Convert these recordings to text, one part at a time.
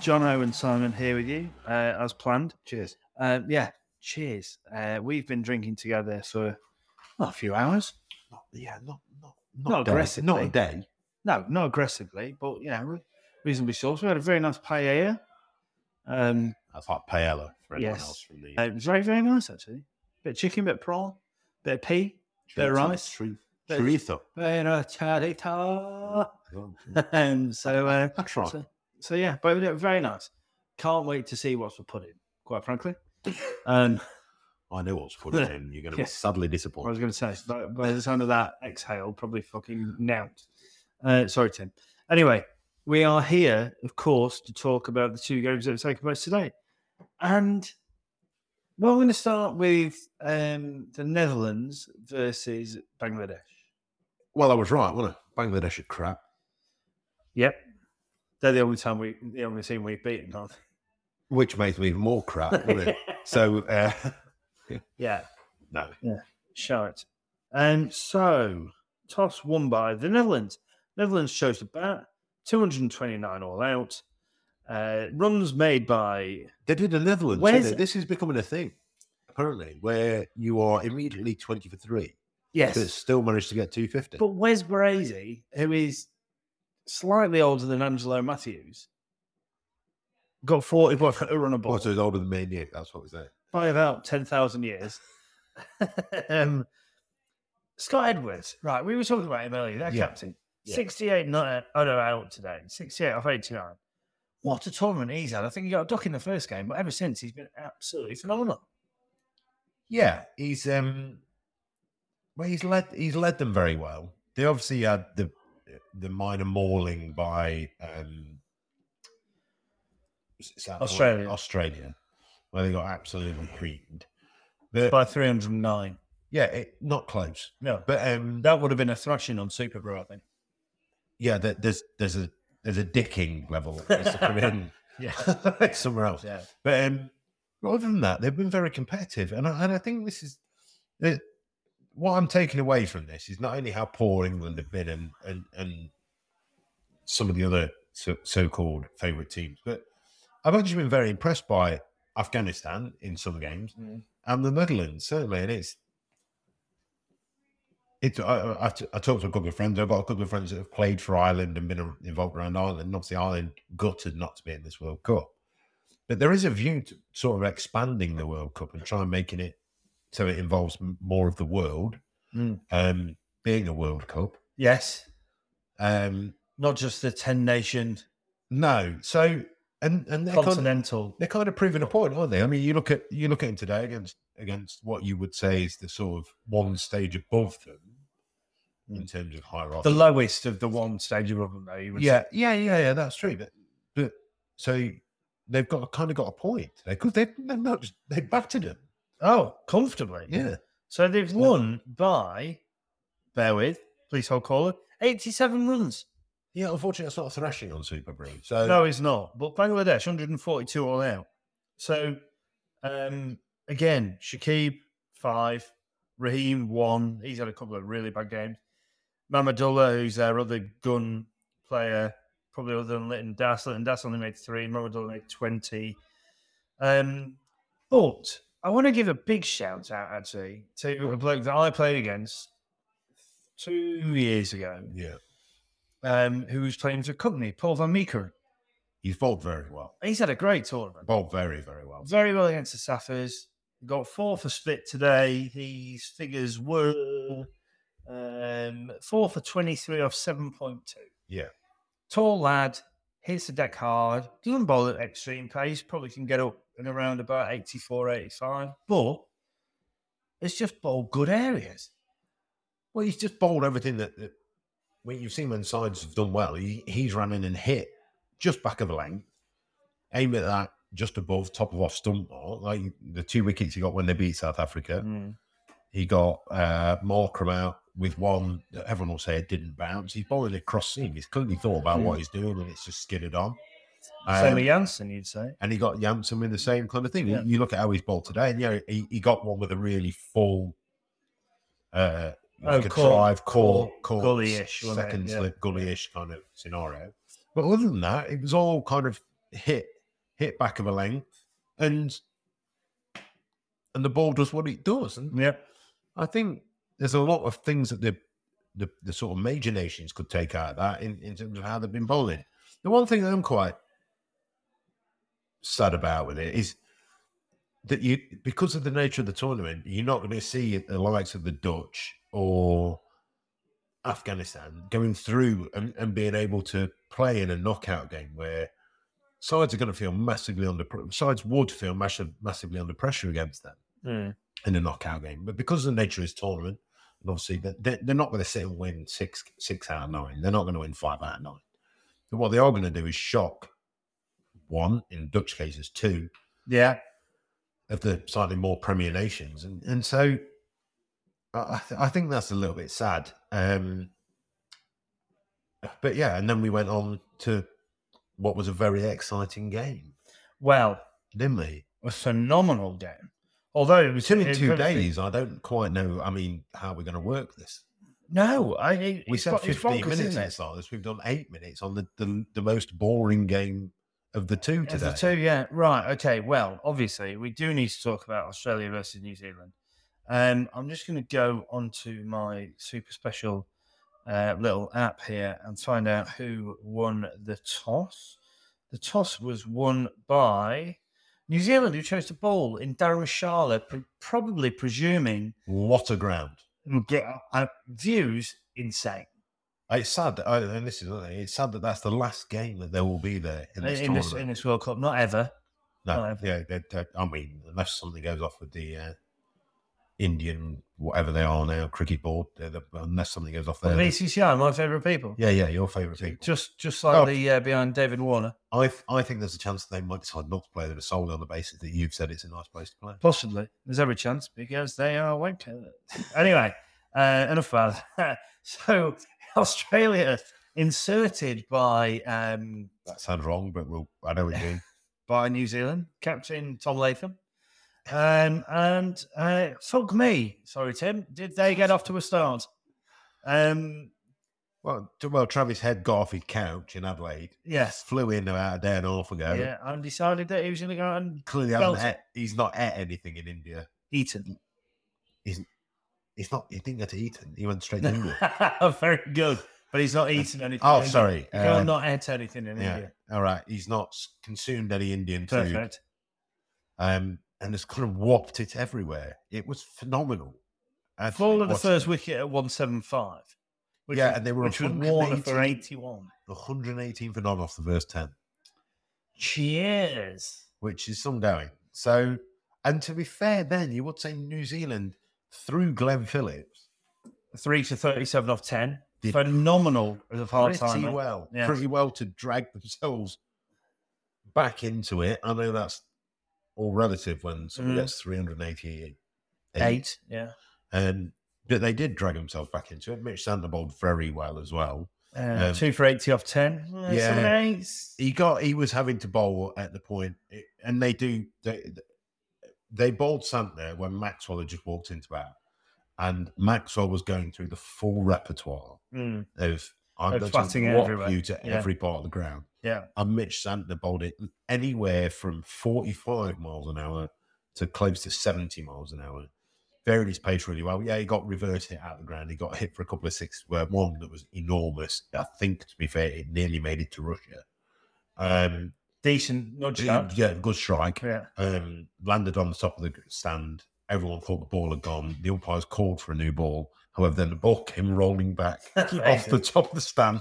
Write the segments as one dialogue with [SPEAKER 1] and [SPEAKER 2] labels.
[SPEAKER 1] Johnno Simon here with you, uh, as planned.
[SPEAKER 2] Cheers.
[SPEAKER 1] Uh, yeah, cheers. Uh, we've been drinking together for well, a few hours.
[SPEAKER 2] Not, yeah, not not
[SPEAKER 1] Not
[SPEAKER 2] day-
[SPEAKER 1] aggressively.
[SPEAKER 2] Not a day.
[SPEAKER 1] No, not aggressively, but you know, re- reasonably short. We had a very nice paella. Um,
[SPEAKER 2] That's like paella for anyone
[SPEAKER 1] Yes.
[SPEAKER 2] else from the
[SPEAKER 1] uh, it was very, very nice actually. Bit of chicken, bit of prawn, bit of pea, bit of rice.
[SPEAKER 2] Chorizo.
[SPEAKER 1] bit of-
[SPEAKER 2] Chorizo.
[SPEAKER 1] bit of. Um, so, uh,
[SPEAKER 2] I try.
[SPEAKER 1] so, so yeah, but very nice. Can't wait to see what's for pudding. Quite frankly, um,
[SPEAKER 2] I know what's put in. You're going to be sadly disappointed.
[SPEAKER 1] I was going to say, by, by the sound of that exhale, probably fucking nout. Uh, sorry, Tim. Anyway, we are here, of course, to talk about the two games that have taken place today. And, well, we're going to start with um, the Netherlands versus Bangladesh.
[SPEAKER 2] Well, I was right, wasn't I? Bangladesh are crap.
[SPEAKER 1] Yep. They're the only time we, the only team we've beaten, aren't
[SPEAKER 2] Which makes me even more crap, doesn't it? So, uh?
[SPEAKER 1] Yeah.
[SPEAKER 2] no.
[SPEAKER 1] Show it. And so, toss won by the Netherlands. Netherlands chose to bat, 229 all out. Uh, runs made by
[SPEAKER 2] They did the Netherlands.
[SPEAKER 1] Where's-?
[SPEAKER 2] This is becoming a thing, apparently, where you are immediately 20 for three,
[SPEAKER 1] Yes.
[SPEAKER 2] but still managed to get 250.
[SPEAKER 1] but Wes Barresi, who is slightly older than Angelo Mathews, got 41 at a run a ball
[SPEAKER 2] What, so he's older than me and you? That's what we say.
[SPEAKER 1] by about 10,000 years. um, Scott Edwards, right? We were talking about him earlier. Their
[SPEAKER 2] Yeah.
[SPEAKER 1] captain,
[SPEAKER 2] Yeah.
[SPEAKER 1] 68 not oh no, out today, 68 off 89. What a tournament he's had. I think he got a duck in the first game, but ever since he's been absolutely phenomenal.
[SPEAKER 2] Yeah, he's um, well, he's led he's led them very well. They obviously had the the minor mauling by um?
[SPEAKER 1] Australia.
[SPEAKER 2] Australia, where they got absolutely creamed. But
[SPEAKER 1] By 309.
[SPEAKER 2] yeah, it, not close.
[SPEAKER 1] No,
[SPEAKER 2] But um,
[SPEAKER 1] that would have been a thrashing on Super Bro, I think.
[SPEAKER 2] yeah, there, there's there's a there's a dicking level that needs to come in
[SPEAKER 1] Yeah.
[SPEAKER 2] somewhere else.
[SPEAKER 1] Yeah.
[SPEAKER 2] But um, other than that, they've been very competitive, and I, and I think this is uh, what I'm taking away from this is not only how poor England have been and and, and some of the other so, so-called favourite teams, but I've actually been very impressed by Afghanistan in some games
[SPEAKER 1] Mm.
[SPEAKER 2] and the Netherlands certainly, and it's. I I, I, I talked to a couple of friends. I've got a couple of friends that have played for Ireland and been involved around Ireland. And obviously, Ireland gutted not to be in this World Cup. But there is a view to sort of expanding the World Cup and try and making it so it involves more of the world,
[SPEAKER 1] Mm.
[SPEAKER 2] um, being a World Cup.
[SPEAKER 1] Yes.
[SPEAKER 2] Um,
[SPEAKER 1] Not just the 10 nation
[SPEAKER 2] no, so and and they're kind, of,
[SPEAKER 1] continental.
[SPEAKER 2] they're kind of proving a point, aren't they? I mean, you look at you look at him today against against what you would say is the sort of one stage above them. in terms of hierarchy.
[SPEAKER 1] The lowest of the one stage above them, though. You would
[SPEAKER 2] yeah, yeah, yeah, yeah. That's true. But but so they've got kind of got a point because they've they've not just, they battered them.
[SPEAKER 1] Oh, comfortably.
[SPEAKER 2] Yeah.
[SPEAKER 1] So they've won by, bear with, please hold caller, 87 runs.
[SPEAKER 2] Yeah, unfortunately, it's not a thrashing on Super Brew. So
[SPEAKER 1] No, it's not. But Bangladesh, 142 all out. So, um, again, Shakib, five. Rahim, one. He's had a couple of really bad games. Mahmudullah, who's their other gun player, probably other than Litton Das. Litton Das only made three. Mahmudullah made 20. Um, but I want to give a big shout out, actually, to a bloke that I played against two years ago,
[SPEAKER 2] yeah,
[SPEAKER 1] um, who was playing for company, Paul Van Meekeren.
[SPEAKER 2] he's bowled very well.
[SPEAKER 1] He's had a great tournament.
[SPEAKER 2] Bowled very very well.
[SPEAKER 1] Very well against the Saffers. Got four for split today. His figures were um, four for 23 off 7.2.
[SPEAKER 2] Yeah,
[SPEAKER 1] Tall lad, hits the deck hard, doesn't bowl at extreme pace, probably can get up and around about 84, 85, but it's just bowled good areas.
[SPEAKER 2] well, he's just bowled everything that. that when you've seen when sides have done well, he, he's run in and hit just back of the length, aim at that just above top of off stump like the two wickets he got when they beat South Africa. Hmm. He got uh, Markram out with one that everyone will say it didn't bounce. He's bowling a cross seam. He's clearly thought about what he's doing and it's just skidded on.
[SPEAKER 1] Same
[SPEAKER 2] Um,
[SPEAKER 1] with Jansen, you'd say.
[SPEAKER 2] and he got Jansen with the same kind of thing.
[SPEAKER 1] Yeah.
[SPEAKER 2] You look at how he's bowled today, and yeah, he, he got one with a really full, uh,
[SPEAKER 1] Oh,
[SPEAKER 2] core, core,
[SPEAKER 1] gully-ish,
[SPEAKER 2] second
[SPEAKER 1] Yeah.
[SPEAKER 2] slip, gully-ish kind of scenario. But other than that, it was all kind of hit, hit back of a length, and and the ball does what it does. And
[SPEAKER 1] Yep.
[SPEAKER 2] I think there's a lot of things that the, the the sort of major nations could take out of that in, in terms of how they've been bowling. The one thing that I'm quite sad about with it is that you because of the nature of the tournament, you're not going to see the likes of the Dutch or Afghanistan going through and, and being able to play in a knockout game where sides are going to feel massively under sides would feel massive, massively under pressure against them
[SPEAKER 1] Mm.
[SPEAKER 2] In a knockout game. But because of the nature of this tournament, and obviously they- they- they're not going to sit and win six six out of nine. They're not going to win five out of nine. But what they are going to do is shock one, in Dutch cases, two
[SPEAKER 1] Yeah.
[SPEAKER 2] of the slightly more premier nations, and and so I, I th- I think that's a little bit sad. Um, but yeah, and then we went on to what was a very exciting game,
[SPEAKER 1] Well,
[SPEAKER 2] didn't we?
[SPEAKER 1] a phenomenal game. Although it was
[SPEAKER 2] It's only two days. I don't quite know. I mean, how we're going to work this.
[SPEAKER 1] No, I. it-
[SPEAKER 2] We said 15
[SPEAKER 1] bonkers,
[SPEAKER 2] minutes at start this. We've done eight minutes on the, the, the most boring game of the two
[SPEAKER 1] Of
[SPEAKER 2] today.
[SPEAKER 1] the two, yeah. Right. Okay. Well, obviously, we do need to talk about Australia versus New Zealand. Um, I'm just going to go onto my super special uh, little app here and find out who won the toss. The toss was won by New Zealand, who chose to bowl in Dharamshala, pr- probably presuming
[SPEAKER 2] What a ground.
[SPEAKER 1] get uh, views insane
[SPEAKER 2] It's sad that, I- and this is it's sad that that's the last game that there will be there in
[SPEAKER 1] in
[SPEAKER 2] this
[SPEAKER 1] this, in this World Cup. Not ever.
[SPEAKER 2] no,
[SPEAKER 1] not ever.
[SPEAKER 2] yeah, they- they- I mean, unless something goes off with the uh, Indian, whatever they are now, cricket board, they're the, unless something goes off
[SPEAKER 1] Well,
[SPEAKER 2] there.
[SPEAKER 1] BCCI, my favourite people.
[SPEAKER 2] yeah, yeah, your favourite people.
[SPEAKER 1] Just just
[SPEAKER 2] Oh.
[SPEAKER 1] slightly uh, behind David Warner.
[SPEAKER 2] I, I think there's a chance that they might decide not to play there solely on the basis that you've said it's a nice place to play.
[SPEAKER 1] Possibly. There's every chance because they are wankers. anyway, uh, enough about that. So Australia inserted by um,
[SPEAKER 2] That sounds wrong, but we'll, I know what you mean.
[SPEAKER 1] by New Zealand, Captain Tom Latham. Um, and uh, fuck me, sorry Tim, did they get off to a start? Um,
[SPEAKER 2] Well, well, Travis Head got off his couch in Adelaide,
[SPEAKER 1] yes,
[SPEAKER 2] flew in about a day and a half ago.
[SPEAKER 1] yeah, and decided that he was going to go out and
[SPEAKER 2] Clearly, ate, he's not ate anything in India.
[SPEAKER 1] Eton.
[SPEAKER 2] He's, he's not. He didn't get to Eton. He went straight to India.
[SPEAKER 1] Very good. But he's not eating anything.
[SPEAKER 2] Oh, sorry,
[SPEAKER 1] can't
[SPEAKER 2] uh,
[SPEAKER 1] not eat anything in
[SPEAKER 2] yeah.
[SPEAKER 1] India.
[SPEAKER 2] All right. He's not consumed any Indian food.
[SPEAKER 1] Perfect.
[SPEAKER 2] Um, and has kind of whopped it everywhere. It was phenomenal.
[SPEAKER 1] Fall of the first wicket at 175. Which
[SPEAKER 2] Yeah,
[SPEAKER 1] was,
[SPEAKER 2] and they were
[SPEAKER 1] which was Warner for
[SPEAKER 2] 118.
[SPEAKER 1] 81.
[SPEAKER 2] 118 for none off the first 10,
[SPEAKER 1] Cheers.
[SPEAKER 2] which is some going. So, and to be fair, then you would say New Zealand through Glenn Phillips
[SPEAKER 1] three to thirty-seven off ten.
[SPEAKER 2] Did
[SPEAKER 1] Phenomenal as a part
[SPEAKER 2] pretty well,
[SPEAKER 1] Yeah.
[SPEAKER 2] pretty well to drag themselves back into it. I know that's all relative when someone
[SPEAKER 1] Mhm.
[SPEAKER 2] gets 388.
[SPEAKER 1] Eight. Yeah.
[SPEAKER 2] And but they did drag themselves back into it. Mitch Santner bowled very well as well.
[SPEAKER 1] Uh,
[SPEAKER 2] Um,
[SPEAKER 1] two for eighty off ten. Uh,
[SPEAKER 2] yeah.
[SPEAKER 1] eights.
[SPEAKER 2] He got he was having to bowl at the point, and they do they they bowled Santner when Maxwell had just walked into bat, and Maxwell was going through the full repertoire
[SPEAKER 1] Mm,
[SPEAKER 2] of I'm
[SPEAKER 1] Of
[SPEAKER 2] going to
[SPEAKER 1] it everywhere.
[SPEAKER 2] you to
[SPEAKER 1] Yeah.
[SPEAKER 2] every part of the ground.
[SPEAKER 1] Yeah.
[SPEAKER 2] And Mitch Santner bowled it anywhere from 45 miles an hour to close to 70 miles an hour. Varied his pace really well. Yeah, he got reverted out of the ground. He got hit for a couple of sixes, where one that was enormous. I think, to be fair, it nearly made it to Russia. Um,
[SPEAKER 1] Decent nudge shot.
[SPEAKER 2] yeah, good strike.
[SPEAKER 1] Yeah.
[SPEAKER 2] Um, landed on the top of the stand. Everyone thought the ball had gone. The umpires called for a new ball. However, then the ball came rolling back off the top of the stand.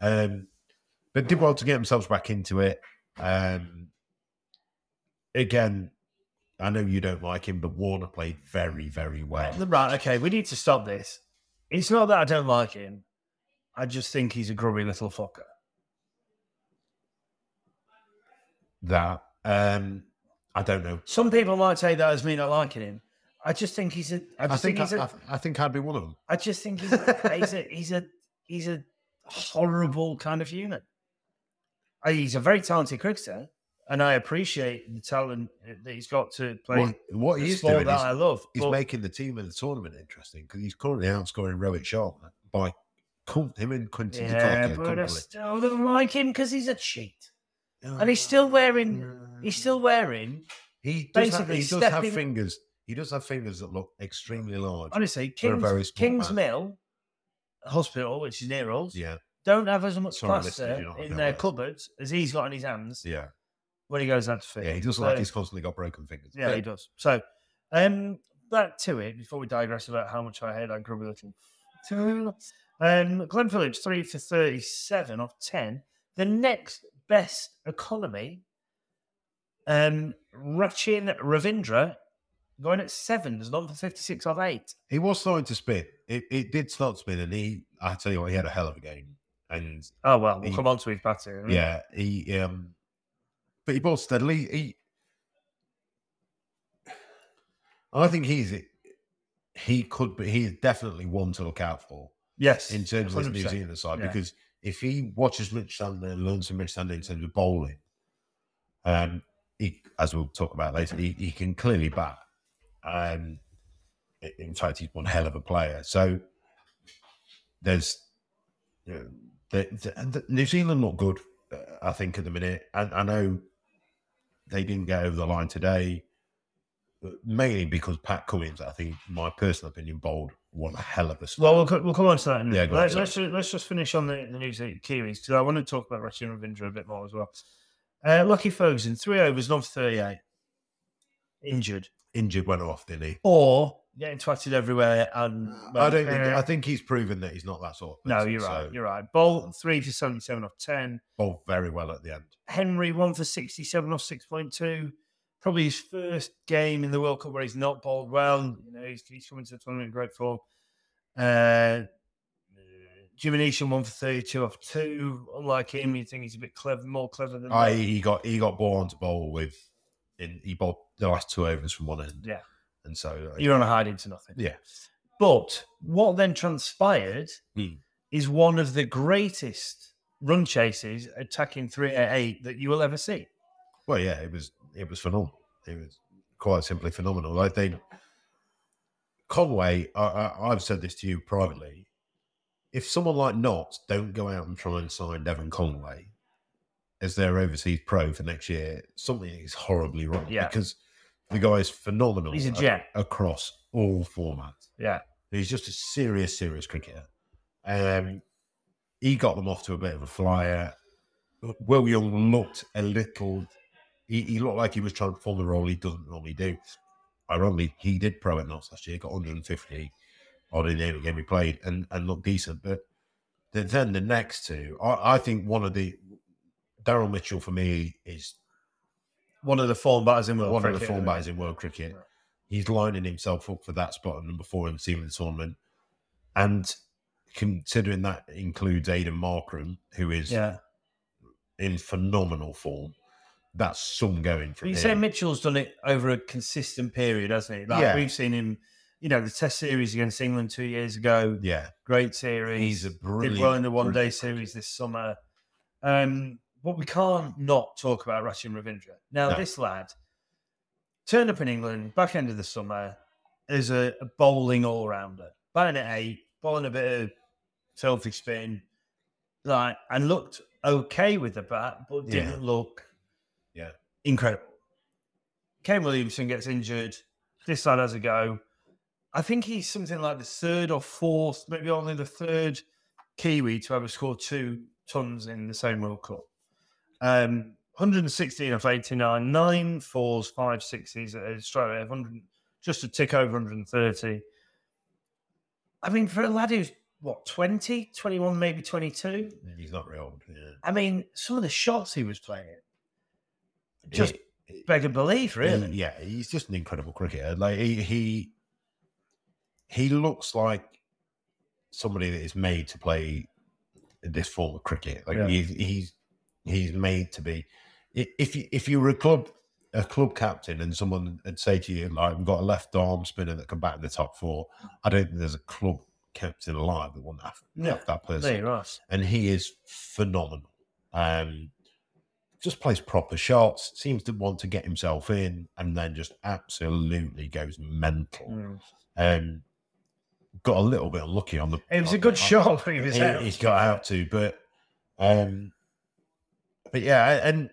[SPEAKER 2] Um, but did well to get themselves back into it. Um, again, I know you don't like him, but Warner played very, very well.
[SPEAKER 1] Right. Okay. We need to stop this. It's not that I don't like him. I just think he's a grubby little fucker.
[SPEAKER 2] That um, I don't know.
[SPEAKER 1] Some people might say that as me not liking him. I just think he's a. I
[SPEAKER 2] think
[SPEAKER 1] think,
[SPEAKER 2] I,
[SPEAKER 1] he's a.
[SPEAKER 2] I, I think I'd be one of them.
[SPEAKER 1] I just think he's a, he's a he's a he's a horrible kind of human. He's a very talented cricketer, and I appreciate the talent that he's got to play
[SPEAKER 2] What, what
[SPEAKER 1] the
[SPEAKER 2] he is
[SPEAKER 1] sport
[SPEAKER 2] doing
[SPEAKER 1] that
[SPEAKER 2] is
[SPEAKER 1] I love.
[SPEAKER 2] he's
[SPEAKER 1] but-
[SPEAKER 2] making the team in the tournament interesting because he's currently outscoring Rohit Sharma by him and Quinton
[SPEAKER 1] yeah, but I still don't like him because he's a cheat, and he's ah, still wearing he's still wearing.
[SPEAKER 2] He does, have, he does have fingers. He does have fingers that look extremely large.
[SPEAKER 1] Honestly, Kings, Kings
[SPEAKER 2] man.
[SPEAKER 1] Mill Hospital, which is near us,
[SPEAKER 2] Yeah,
[SPEAKER 1] don't have as much
[SPEAKER 2] Sorry,
[SPEAKER 1] plaster
[SPEAKER 2] not
[SPEAKER 1] in their cupboards as he's got in his hands
[SPEAKER 2] yeah,
[SPEAKER 1] when he goes out to field.
[SPEAKER 2] yeah. He does
[SPEAKER 1] So-
[SPEAKER 2] like he's constantly got broken fingers.
[SPEAKER 1] Yeah, he does. So, um, back to it before we digress about how much I hate that grubby looking. Um, Glenn Phillips three for thirty-seven off ten. The next best economy, um, Rachin Ravindra going at seven. There's none for fifty-six off eight.
[SPEAKER 2] He was starting to spin. It, it did start spinning. and he, I tell you what, he had a hell of a game. And
[SPEAKER 1] Oh well, we'll
[SPEAKER 2] He-
[SPEAKER 1] come on to his batting.
[SPEAKER 2] yeah, he, um, but he bowled steadily. He, I think he's, he could be, he is definitely one to look out for.
[SPEAKER 1] Yes,
[SPEAKER 2] in terms of this New Zealand side
[SPEAKER 1] Yeah.
[SPEAKER 2] because if he watches Mitch Santner and learns from Mitch Santner in terms of bowling, um, he, as we'll talk about later, he, he can clearly bat. Um, in fact, he's one hell of a player. So there's you know, the, the, the New Zealand not good, uh, I think, at the minute. And I know they didn't get over the line today, mainly because Pat Cummins, I think, my personal opinion, bowled one hell of a spell.
[SPEAKER 1] Well, we'll, we'll come on to that. In
[SPEAKER 2] Yeah,
[SPEAKER 1] let's, let's, ju- let's just finish on the, the New Zealand Kiwis because I want to talk about Rachin Ravindra a bit more as well. Uh, Lockie Ferguson, three overs, for 38. Injured.
[SPEAKER 2] injured went off, didn't he?
[SPEAKER 1] Or getting twatted everywhere. And
[SPEAKER 2] I don't think.
[SPEAKER 1] uh,
[SPEAKER 2] I think he's proven that he's not that sort. Of
[SPEAKER 1] No, you're right.
[SPEAKER 2] so
[SPEAKER 1] You're right. Boult, three for 77 off 10.
[SPEAKER 2] bowled very well at the end.
[SPEAKER 1] Henry, one for 67 off 6.2. Probably his first game in the World Cup where he's not bowled well. You know, he's, he's coming to the tournament in great form. Uh, Neesham, one for 32 off two. Unlike him, you think he's a bit clever, more clever than
[SPEAKER 2] I
[SPEAKER 1] that.
[SPEAKER 2] he got he got ball onto bowl with, in he bowled the last two overs from one end,
[SPEAKER 1] Yeah.
[SPEAKER 2] And so uh,
[SPEAKER 1] You're on a hide into nothing.
[SPEAKER 2] yeah,
[SPEAKER 1] But what then transpired
[SPEAKER 2] Hmm.
[SPEAKER 1] is one of the greatest run chases attacking 388 that you will ever see.
[SPEAKER 2] well, yeah, it was it was phenomenal. It was quite simply phenomenal. Like they, Conway, I, I, I've said this to you privately. If someone like Knott don't go out and try and sign Devon Conway as their overseas pro for next year, something is horribly wrong.
[SPEAKER 1] Yeah.
[SPEAKER 2] because the guy is phenomenal.
[SPEAKER 1] He's a
[SPEAKER 2] a-
[SPEAKER 1] jet.
[SPEAKER 2] across all formats.
[SPEAKER 1] Yeah.
[SPEAKER 2] He's just a serious, serious cricketer. Um, he got them off to a bit of a flyer. Will Young looked a little. He, he looked like he was trying to perform the role he doesn't normally do. Ironically, he did pro at Knots last year, got 150 odd in every game he played, and, and looked decent. But the, then the next two, I, I think one of the Daryl Mitchell for me is
[SPEAKER 1] One of the form batters in world
[SPEAKER 2] one of
[SPEAKER 1] cricket,
[SPEAKER 2] the form batters in world cricket. He's lining himself up for that spot at number four in the team of the tournament. and considering that includes Aidan Markram, who is
[SPEAKER 1] Yeah.
[SPEAKER 2] in phenomenal form, that's some going for
[SPEAKER 1] you say Mitchell's done it over a consistent period, hasn't he? Like
[SPEAKER 2] Yeah.
[SPEAKER 1] we've seen him, you know, the Test series against England two years ago.
[SPEAKER 2] yeah,
[SPEAKER 1] Great series.
[SPEAKER 2] He's a brilliant.
[SPEAKER 1] Did well in the one day series this summer. Um, but we can't not talk about Rachin Ravindra. Now,
[SPEAKER 2] No.
[SPEAKER 1] this lad turned up in England back end of the summer as a, a bowling all rounder, batting at eight, bowling a bit of selfie spin, like, and looked okay with the bat, but didn't
[SPEAKER 2] Yeah.
[SPEAKER 1] look
[SPEAKER 2] Yeah.
[SPEAKER 1] incredible. Kane Williamson gets injured. This lad has a go. I think he's something like the third or fourth, maybe only the third Kiwi to ever score two tons in the same World Cup. Um, 116 of 89, nine fours, five sixes at a straight of 100, just a tick over 130. I mean, for a lad who's what, 20, 21, maybe 22?
[SPEAKER 2] he's not real old. Yeah.
[SPEAKER 1] I mean, some of the shots he was playing just
[SPEAKER 2] He-
[SPEAKER 1] beg a belief, really.
[SPEAKER 2] he- yeah, he's just an incredible cricketer. Like he he he looks like somebody that is made to play this form of cricket. Like
[SPEAKER 1] Yeah.
[SPEAKER 2] he's he's he's made to be. If you if you were a club a club captain and someone had say to you like we've got a left arm spinner that can bat in the top four, I don't think there's a club captain alive that wouldn't have,
[SPEAKER 1] Yeah.
[SPEAKER 2] that person and he is phenomenal. Um, just plays proper shots, seems to want to get himself in, and then just absolutely goes mental.
[SPEAKER 1] Mm.
[SPEAKER 2] Um, got a little bit unlucky on the.
[SPEAKER 1] It was a good
[SPEAKER 2] on-
[SPEAKER 1] shot he was
[SPEAKER 2] he,
[SPEAKER 1] out.
[SPEAKER 2] He's got out to, but um, but yeah, and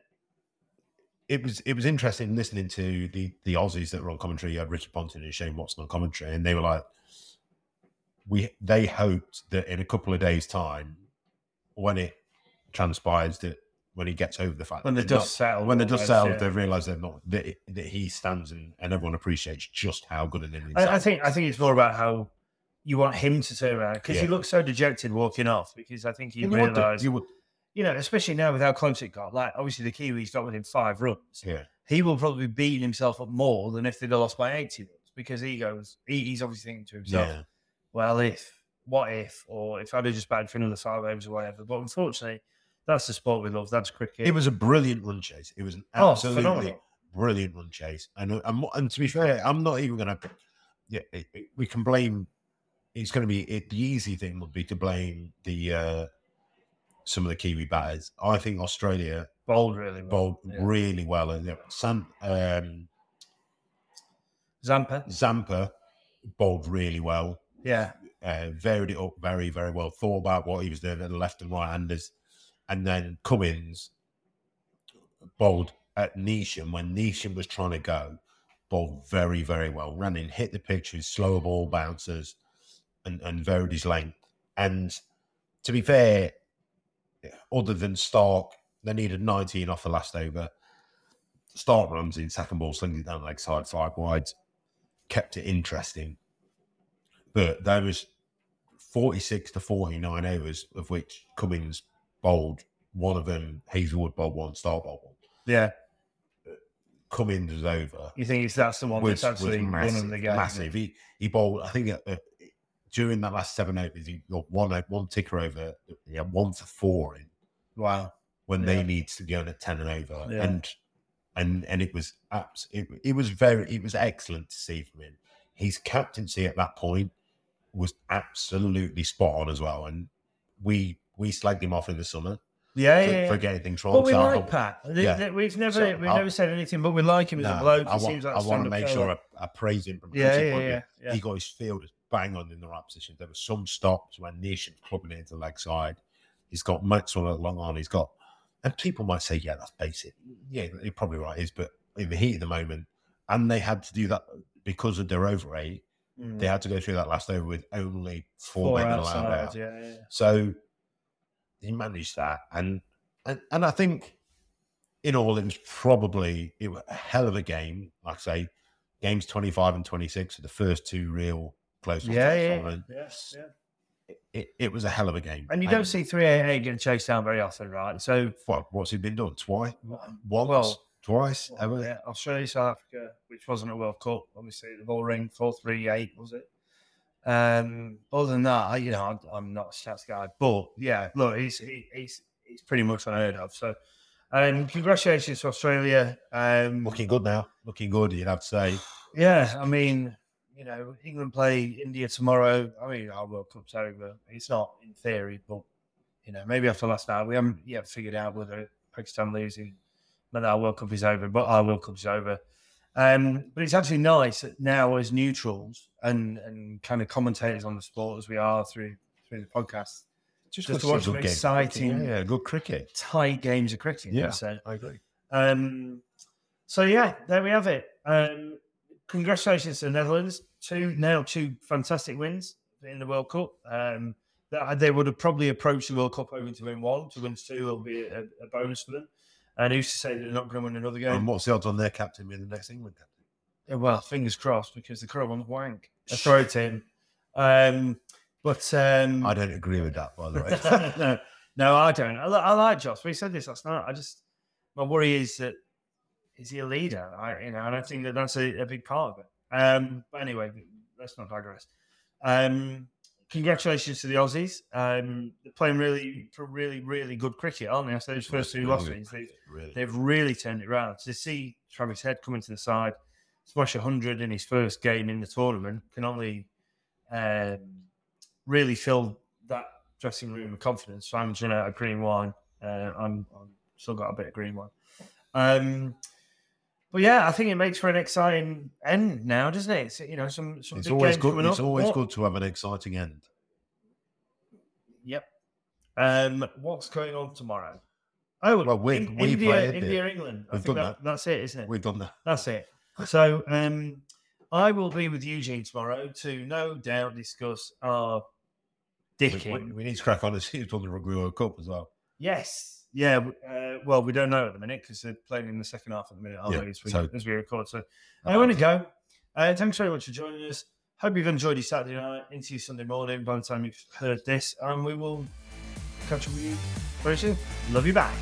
[SPEAKER 2] it was it was interesting listening to the the Aussies that were on commentary. You had Richard Ponting and Shane Watson on commentary, and they were like, we they hoped that in a couple of days' time, when it transpires that when he gets over the fact
[SPEAKER 1] When the dust settled,
[SPEAKER 2] when the dust settled,
[SPEAKER 1] yeah.
[SPEAKER 2] they realise they're not that, that he stands and, and everyone appreciates just how good an innings.
[SPEAKER 1] I, I think I think it's more about how you want him to turn around because he
[SPEAKER 2] Yeah.
[SPEAKER 1] looked so dejected walking off because I think he
[SPEAKER 2] You would do,
[SPEAKER 1] realised,
[SPEAKER 2] you would,
[SPEAKER 1] you know, especially now with how close it got. Like obviously the Kiwis got within five runs.
[SPEAKER 2] yeah.
[SPEAKER 1] He will probably be beating himself up more than if they'd have lost by eighty runs because he goes, he, he's obviously thinking to himself,
[SPEAKER 2] Yeah.
[SPEAKER 1] well, if, what if, or if I'd have just batted for another five overs or whatever. But unfortunately, that's the sport we love. That's cricket.
[SPEAKER 2] It was a brilliant run chase. It was an
[SPEAKER 1] Oh,
[SPEAKER 2] absolutely
[SPEAKER 1] phenomenal.
[SPEAKER 2] brilliant run chase. And, uh, and and to be fair, I'm not even going to. Yeah, it, it- we can blame. It's going to be it, the easy thing would be to blame the uh, some of the Kiwi batters. I think Australia
[SPEAKER 1] bowled really well.
[SPEAKER 2] bowled
[SPEAKER 1] Yeah.
[SPEAKER 2] really well, and San, um,
[SPEAKER 1] Zampa,
[SPEAKER 2] Zampa bowled really well.
[SPEAKER 1] yeah,
[SPEAKER 2] uh, varied it up very, very well. Thought about what he was doing at the left and right handers, and then Cummins bowled at Neesham when Neesham was trying to go. Bowled very, very well. Ran in, hit the pitch with slower ball bouncers, and and varied his length. And to be fair, other than Stark, they needed 19 off the last over. Stark runs in second ball, slings it down leg side, five wide, kept it interesting but there was 46 to 49 overs of which Cummins bowled one of them Hazlewood bowled one Stark bowled one
[SPEAKER 1] yeah.
[SPEAKER 2] Cummins was over
[SPEAKER 1] You think it's that's the one
[SPEAKER 2] was,
[SPEAKER 1] that's actually won
[SPEAKER 2] massive,
[SPEAKER 1] them the game?
[SPEAKER 2] massive. He, he bowled I think uh, uh, during that last seven overs he got one uh, one ticker over had one for four in
[SPEAKER 1] Wow.
[SPEAKER 2] when
[SPEAKER 1] Yeah.
[SPEAKER 2] they need to go at 10 and over
[SPEAKER 1] Yeah.
[SPEAKER 2] and and and it was abs- it, it was very it was excellent to see from him his captaincy at that point was absolutely spot on as well and we we slagged him off in the summer
[SPEAKER 1] Yeah,
[SPEAKER 2] for,
[SPEAKER 1] yeah, yeah.
[SPEAKER 2] for getting things wrong
[SPEAKER 1] But we
[SPEAKER 2] So I-
[SPEAKER 1] like Pat.
[SPEAKER 2] Yeah.
[SPEAKER 1] We've never
[SPEAKER 2] So
[SPEAKER 1] we've
[SPEAKER 2] I'll-
[SPEAKER 1] never said anything, but we like him as
[SPEAKER 2] No,
[SPEAKER 1] a bloke.
[SPEAKER 2] I want,
[SPEAKER 1] seems like
[SPEAKER 2] I want to make
[SPEAKER 1] fella.
[SPEAKER 2] sure I, I praise him from a
[SPEAKER 1] Yeah, yeah, yeah, yeah.
[SPEAKER 2] He got his fielders bang on in the right position. There were some stops when Nish had clubbing it into the leg side. He's got Maxwell at long on. He's got, and people might say, yeah, that's basic. Yeah, you're probably right. Is but in the heat of the moment, and they had to do that because of their over eight.
[SPEAKER 1] Mm.
[SPEAKER 2] They had to go through that last over with only four,
[SPEAKER 1] Four
[SPEAKER 2] men allowed out.
[SPEAKER 1] yeah, yeah.
[SPEAKER 2] So he managed that, and and and I think in all, it was probably it was a hell of a game. Like I say, games twenty five and twenty six are the first two real close ones.
[SPEAKER 1] Yeah, yeah, yes, yeah.
[SPEAKER 2] It, it was a hell of a game.
[SPEAKER 1] And you don't see 388 getting chased down very often, right? So,
[SPEAKER 2] what what's he been done twice, once,
[SPEAKER 1] well,
[SPEAKER 2] twice, ever.
[SPEAKER 1] yeah, Australia, South Africa, which wasn't a World Cup, obviously the ball ring 438, was it? Um, other than that, I, you know, I'm, I'm not a stats guy, but yeah, look, he's he, he's he's pretty much unheard of. So, um, congratulations to Australia. Um,
[SPEAKER 2] Looking good now. Looking good, you'd have to say.
[SPEAKER 1] yeah, I mean, you know, England play India tomorrow. I mean, our World Cup's over. It's not in theory, but you know, maybe after last night, we haven't yet figured out whether Pakistan losing, that our World Cup is over. But our World Cup's over. Um, but it's actually nice that now as neutrals and and kind of commentators on the sport as we are through through the podcast, just,
[SPEAKER 2] good
[SPEAKER 1] to watch some exciting,
[SPEAKER 2] Yeah, yeah, good cricket.
[SPEAKER 1] tight games of cricket.
[SPEAKER 2] Yeah,
[SPEAKER 1] So,
[SPEAKER 2] I agree.
[SPEAKER 1] um, so yeah, there we have it. Um, congratulations to the Netherlands. Two now two fantastic wins in the World Cup. Um, that they would have probably approached the World Cup hoping to win one. To win two will be a, a bonus for them. And who's to say they're not going to win another game?
[SPEAKER 2] And what's the odds on their captain being the next England captain?
[SPEAKER 1] Yeah, well, fingers crossed because the current one's wank. A throw team. Um, but um,
[SPEAKER 2] I don't agree with that, by the way.
[SPEAKER 1] no, no, I don't. I, I like Josh. We said this last night. I just my worry is that is he a leader? I, you know, I don't think that that's a, a big part of it. Um, but anyway, let's not digress. Um, congratulations to the Aussies. Um, they're playing really, really, really good cricket, aren't they? After those first two losses, they,
[SPEAKER 2] Really.
[SPEAKER 1] they've really turned it around. To see Travis Head come into the side, smash 100 in his first game in the tournament, can only um, really fill that dressing room with confidence. So I'm drinking out a green wine. Uh, I'm, I'm still got a bit of green wine. Um, but yeah, I think it makes for an exciting end now, doesn't it? It's, you know, some, some
[SPEAKER 2] It's always good. It's
[SPEAKER 1] up.
[SPEAKER 2] always good to have an exciting end.
[SPEAKER 1] Yep. Um, what's going on tomorrow? Oh,
[SPEAKER 2] Well, we-
[SPEAKER 1] In-
[SPEAKER 2] we
[SPEAKER 1] India,
[SPEAKER 2] India.
[SPEAKER 1] India, England.
[SPEAKER 2] We've
[SPEAKER 1] think
[SPEAKER 2] done
[SPEAKER 1] that,
[SPEAKER 2] that.
[SPEAKER 1] that's it, isn't it?
[SPEAKER 2] We've done that.
[SPEAKER 1] That's it. So um, I will be with Eugene tomorrow to no doubt discuss our
[SPEAKER 2] We,
[SPEAKER 1] dicking.
[SPEAKER 2] we- we need to crack on and see who's done the Rugby World Cup as well.
[SPEAKER 1] Yes. Yeah. Uh, well, we don't know at the minute because they're playing in the second half at the minute, aren't
[SPEAKER 2] Yeah,
[SPEAKER 1] they, as we,
[SPEAKER 2] so-
[SPEAKER 1] as we record. So I want to go. Uh, thanks very much for joining us. Hope you've enjoyed your Saturday night into your Sunday morning by the time you've heard this. And we will catch up with you very soon. Love you back.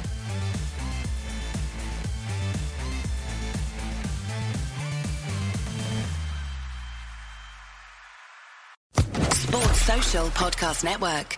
[SPEAKER 3] Sports Social Podcast Network.